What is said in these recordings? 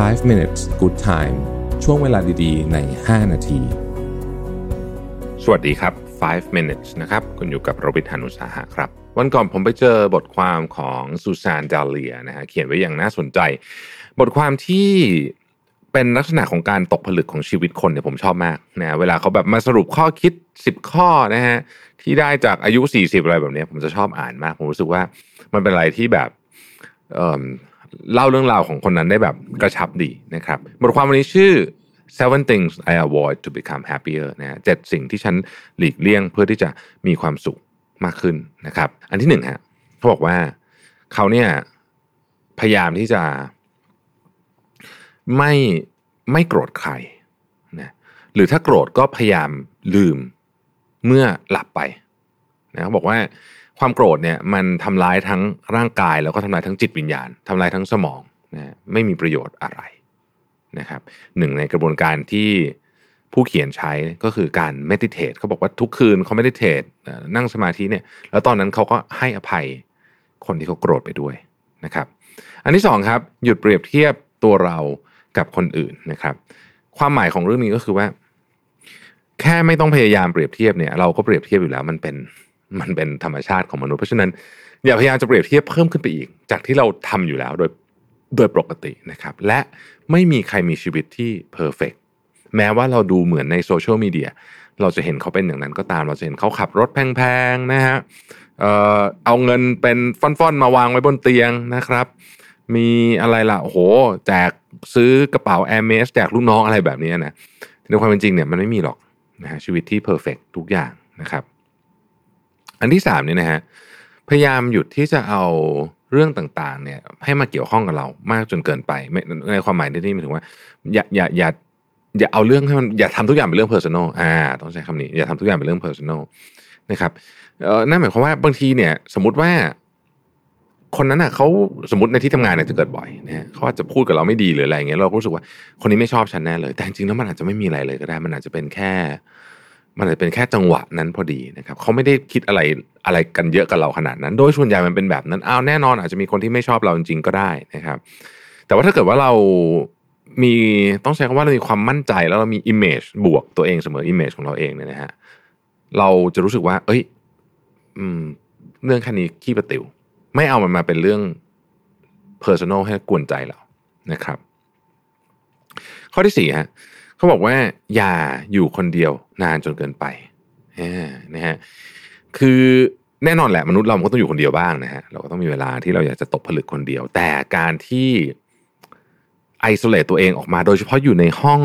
5 minutes good time ช่วงเวลาดีๆ ใน 5 นาที สวัสดีครับ 5 minutes นะครับ คุณอยู่กับโรบิทานุสาหะครับ วันก่อนผมไปเจอบทความของซูซานดาเลียนะฮะเขียนไว้อย่างน่าสนใจ บทความที่เป็นลักษณะของการตกผลึกของชีวิตคนเนี่ยผมชอบมากนะเวลาเขาแบบมาสรุปข้อคิด 10 ข้อนะฮะที่ได้จากอายุ 40 อะไรแบบนี้ผมจะชอบอ่านมาก ผมรู้สึกว่ามันเป็นอะไรที่แบบ เล่าเรื่องราวของคนนั้นได้แบบกระชับดีนะครับ บทความวันนี้ชื่อ seven things I avoid to become happier นะเจ็ดสิ่งที่ฉันหลีกเลี่ยงเพื่อที่จะมีความสุขมากขึ้นนะครับ อันที่หนึ่งฮะเขาบอกว่าเขาเนี่ยพยายามที่จะไม่ไม่โกรธใครนะหรือถ้าโกรธก็พยายามลืมเมื่อหลับไปนะเขาบอกว่า ความโกรธเนี่ยมันทำร้ายทั้งร่างกาย แล้วก็ทำลายทั้งจิตวิญญาณทำลายทั้งสมองนะไม่มีประโยชน์อะไรนะครับหนึ่งในกระบวนการที่ผู้เขียนใช้ก็คือการเมดิเทตเขาบอกว่าทุกคืนเขาเมดิเทตนั่งสมาธิเนี่ยแล้วตอนนั้นเขาก็ให้อภัยคนที่เขาโกรธไปด้วยนะครับ อันที่สองครับหยุดเปรียบเทียบตัวเรากับคนอื่นนะครับ ความหมายของเรื่องนี้ก็คือว่า แค่ไม่ต้องพยายามเปรียบเทียบเนี่ยเราก็เปรียบเทียบอยู่แล้วมันเป็น มันเป็นธรรมชาติของมนุษย์เพราะฉะนั้นอย่าพยายามจะเปรียบเทียบเพิ่มขึ้นไปอีก จากที่เราทำอยู่แล้วโดยโดยปกตินะครับ และไม่มีใครมีชีวิตที่เพอร์เฟกแม้ว่าเราดูเหมือนในโซเชียลมีเดียเราจะเห็นเขาเป็นอย่างนั้นก็ตาม เราจะเห็นเขาขับรถแพงๆนะฮะเออเอาเงินเป็นฟ่อนๆมาวางไว้บนเตียงนะครับ มีอะไรล่ะโอ้โหแจกซื้อกระเป๋าแอร์เมสแจกลูกน้องอะไรแบบนี้นะในความเป็นจริงเนี่ยมันไม่มีหรอกนะฮะชีวิตที่ perfect ทุกอย่างนะครับ อันที่สามเนี่ยนะฮะพยายามหยุดที่จะเอาเรื่องต่างๆ เนี่ย ให้มาเกี่ยวข้องกับเรามากจนเกินไปในความหมายที่นี่หมายถึงว่า อย่าอย่าอย่าอย่าเอาเรื่องให้มันอย่าทำทุกอย่างเป็นเรื่อง personal อ่า ต้องใช้คำนี้ อย่าทำทุกอย่างเป็นเรื่อง personal นะครับเออนั่นหมายความว่าบางทีเนี่ย สมมติว่า คนนั้นอะเขาสมมติในที่ทำงานเนี่ยจะเกิดบ่อยนะฮะเขาอาจจะพูดกับเราไม่ดีหรืออะไรเงี้ยเราก็รู้สึกว่าคนนี้ไม่ชอบฉันแน่เลย แต่จริงๆแล้วมันอาจจะไม่มีอะไรเลยก็ได้ มันอาจจะเป็นแค่ มันอาจจะเป็นแค่จังหวะนั้นพอดีนะครับเขาไม่ได้คิดอะไรอะไรกันเยอะกับเราขนาดนั้น โดยส่วนใหญ่มันเป็นแบบนั้นอ้าวแน่นอนอาจจะมีคนที่ไม่ชอบเราจริงๆก็ได้นะครับ แต่ว่าถ้าเกิดว่าเรามีต้องใช้คำว่าเรามีความมั่นใจแล้วเรามี image บวกตัวเองเสมอ image ของเราเองเนี่ยนะฮะเราจะรู้สึกว่า เอ้ย อืม เรื่องแค่นี้ขี้ประติว ไม่เอามันมาเป็นเรื่อง personal ให้กวนใจเรานะครับ ข้อที่สี่ฮะ เขาบอกว่าอย่าอยู่คนเดียวนานจนเกินไปนะฮะคือแน่นอนแหละมนุษย์เราก็ต้องอยู่คนเดียวบ้างนะฮะเราก็ต้องมีเวลาที่เราอยากจะตกผลึกคนเดียว แต่การที่ไอโซเลตตัวเองออกมา โดยเฉพาะอยู่ในห้อง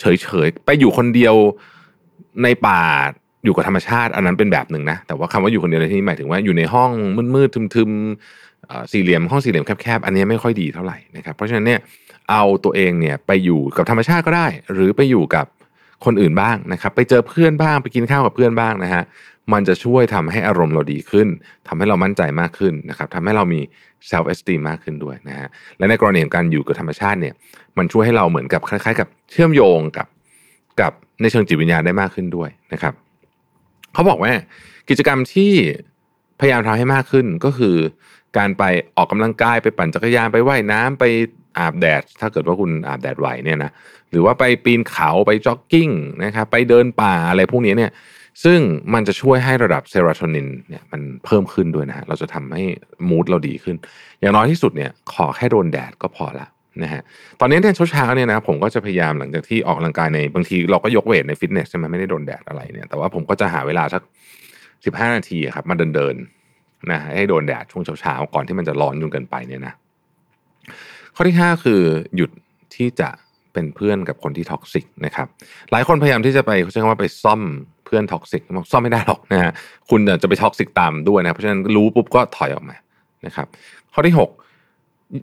เฉยๆ ไปอยู่คนเดียวในป่า อยู่กับธรรมชาติอันนั้นเป็นแบบหนึ่งนะ แต่ว่าคำว่าอยู่คนเดียวในที่นี้หมายถึงว่าอยู่ในห้องมืดๆทึมๆสี่เหลี่ยมห้องสี่เหลี่ยมแคบๆอันนี้ไม่ค่อยดีเท่าไหร่นะครับเพราะฉะนั้นเนี่ยเอาตัวเองเนี่ยไปอยู่กับธรรมชาติก็ได้ หรือไปอยู่กับคนอื่นบ้างนะครับ ไปเจอเพื่อนบ้างไปกินข้าวกับเพื่อนบ้างนะฮะมันจะช่วยทำให้อารมณ์เราดีขึ้นทำให้เรามั่นใจมากขึ้นนะครับทำให้เรามี self esteem มากขึ้นด้วยนะฮะและในกรณีของการอยู่กับธรรมชาติเนี่ยมันช่วยให้เราเหมือนกับคล้าย ๆ กับเชื่อมโยงกับกับในเชิงจิตวิญญาณได้มากขึ้นด้วยนะครับ เขาบอกว่ากิจกรรมที่พยายามทำให้มากขึ้นก็คือ การไปออกกำลังกายไปปั่นจักรยานไปไว่ายน้ำไปอาบแดด ถ้าเกิดว่าคุณอาบแดดไหวเนี่ยนะหรือว่าไปปีนเขาไปจ็อกกิ้งนะครับไปเดินป่าอะไรพวกนี้เนี่ยซึ่งมันจะช่วยให้ระดับเซโรโทนินเนี่ยมันเพิ่มขึ้นด้วยนะฮะเราจะทำให้mood เราดีขึ้น อย่างน้อยที่สุดเนี่ยขอแค่โดนแดดก็พอละ นะฮะตอนนี้เนี่ยเช้าๆเนี่ยนะผมก็จะพยายามหลังจากที่ออกกำลังกายในบางทีเราก็ยก weight ในฟิตเนสใช่ไหมไม่ได้โดนแดดอะไรเนี่ยแต่ว่าผมก็จะหาเวลาสักสิบห้านาทีครับมาเดินเดินนะให้โดนแดดช่วงเช้าๆก่อนที่มันจะร้อนจนเกินไปเนี่ยนะข้อที่ 5 คือหยุดที่จะเป็นเพื่อนกับคนที่ toxic นะครับหลายคนพยายามที่จะไปเขาใช้คำว่าไปซ่อมเพื่อน toxicซ่อมไม่ได้หรอกนะฮะคุณจะไป toxic ตามด้วยนะเพราะฉะนั้นรู้ปุ๊บก็ถอยออกมานะครับข้อที่ 6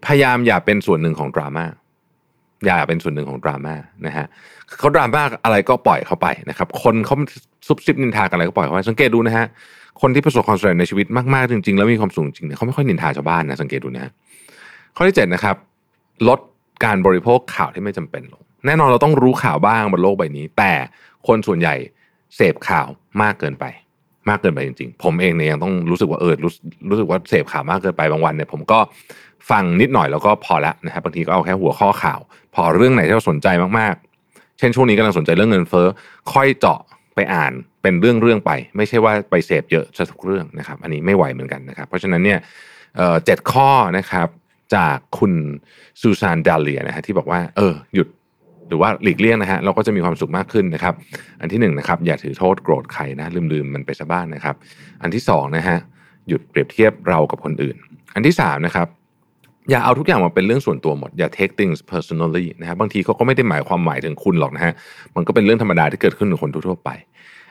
พยายามอย่าเป็นส่วนหนึ่งของดราม่าอย่าเป็นส่วนหนึ่งของดราม่านะฮะเขาดราม่าอะไรก็ปล่อยเขาไปนะครับ คนเขาซุบซิบนินทากันอะไรก็ปล่อยเขาไปสังเกตดูนะฮะคนที่ประสบความสำเร็จในชีวิตมากๆจริงๆ แล้วมีความสุขจริงเนี่ยเขาไม่ค่อยนินทาชาวบ้านนะสังเกตดูนะข้อที่7นะครับ ลดการบริโภคข่าวที่ไม่จำเป็นลง แน่นอนเราต้องรู้ข่าวบ้างบนโลกใบนี้ แต่คนส่วนใหญ่เสพข่าวมากเกินไป มากเกินไปจริง ๆ ผมเองเนี่ยยังต้องรู้สึกว่าเออรู้รู้สึกว่าเสพข่าวมากเกินไปบางวันเนี่ยผมก็ ฟังนิดหน่อยแล้วก็พอละนะครับบางทีก็เอาแค่หัวข้อข่าว พอเรื่องไหนที่เราสนใจมากๆ เช่นช่วงนี้กำลังสนใจเรื่องเงินเฟ้อค่อยเจาะไปอ่านเป็นเรื่องๆไป ไม่ใช่ว่าไปเสพเยอะซะทุกเรื่องนะครับ อันนี้ไม่ไหวเหมือนกันนะครับ เพราะฉะนั้นเนี่ยเจ็ดข้อนะครับจากคุณซูซานดาเลียนะฮะที่บอกว่า เออ หยุดหรือว่าหลีกเลี่ยงนะฮะเราก็จะมีความสุขมากขึ้นนะครับ อันที่หนึ่งนะครับ อย่าถือโทษโกรธใครนะลืมๆมันไปซะบ้างนะครับ อันที่สองนะฮะหยุดเปรียบเทียบเรากับคนอื่น อันที่สามนะครับ อย่าเอาทุกอย่างมาเป็นเรื่องส่วนตัวหมด อย่า take things personally นะครับบางทีเขาก็ไม่ได้หมายความหมายถึงคุณหรอกนะฮะมันก็เป็นเรื่องธรรมดาที่เกิดขึ้นกับคนทั่วไป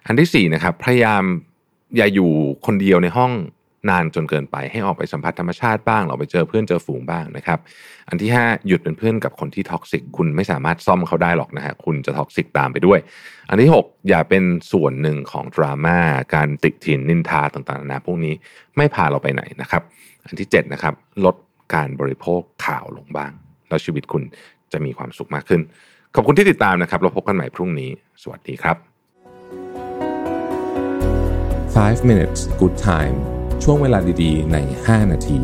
อันที่สี่นะครับพยายามอย่าอยู่คนเดียวในห้องนานจนเกินไป ให้ออกไปสัมผัสธรรมชาติบ้างออกไปเจอเพื่อนเจอฝูงบ้างนะครับ อันที่ห้าหยุดเป็นเพื่อนกับคนที่ toxic คุณไม่สามารถซ่อมเขาได้หรอกนะฮะคุณจะ toxic ตามไปด้วย อันที่หกอย่าเป็นส่วนหนึ่งของดราม่าการติฉินนินทาต่างๆนานาพวกนี้ไม่พาเราไปไหนนะครับ อันที่เจ็ดนะครับลด การบริโภคข่าวลงบ้าง แล้วชีวิตคุณจะมีความสุขมากขึ้น ขอบคุณที่ติดตามนะครับ เราพบกันใหม่พรุ่งนี้ สวัสดีครับ 5 minutes good time ช่วงเวลาดีๆ ใน 5 นาที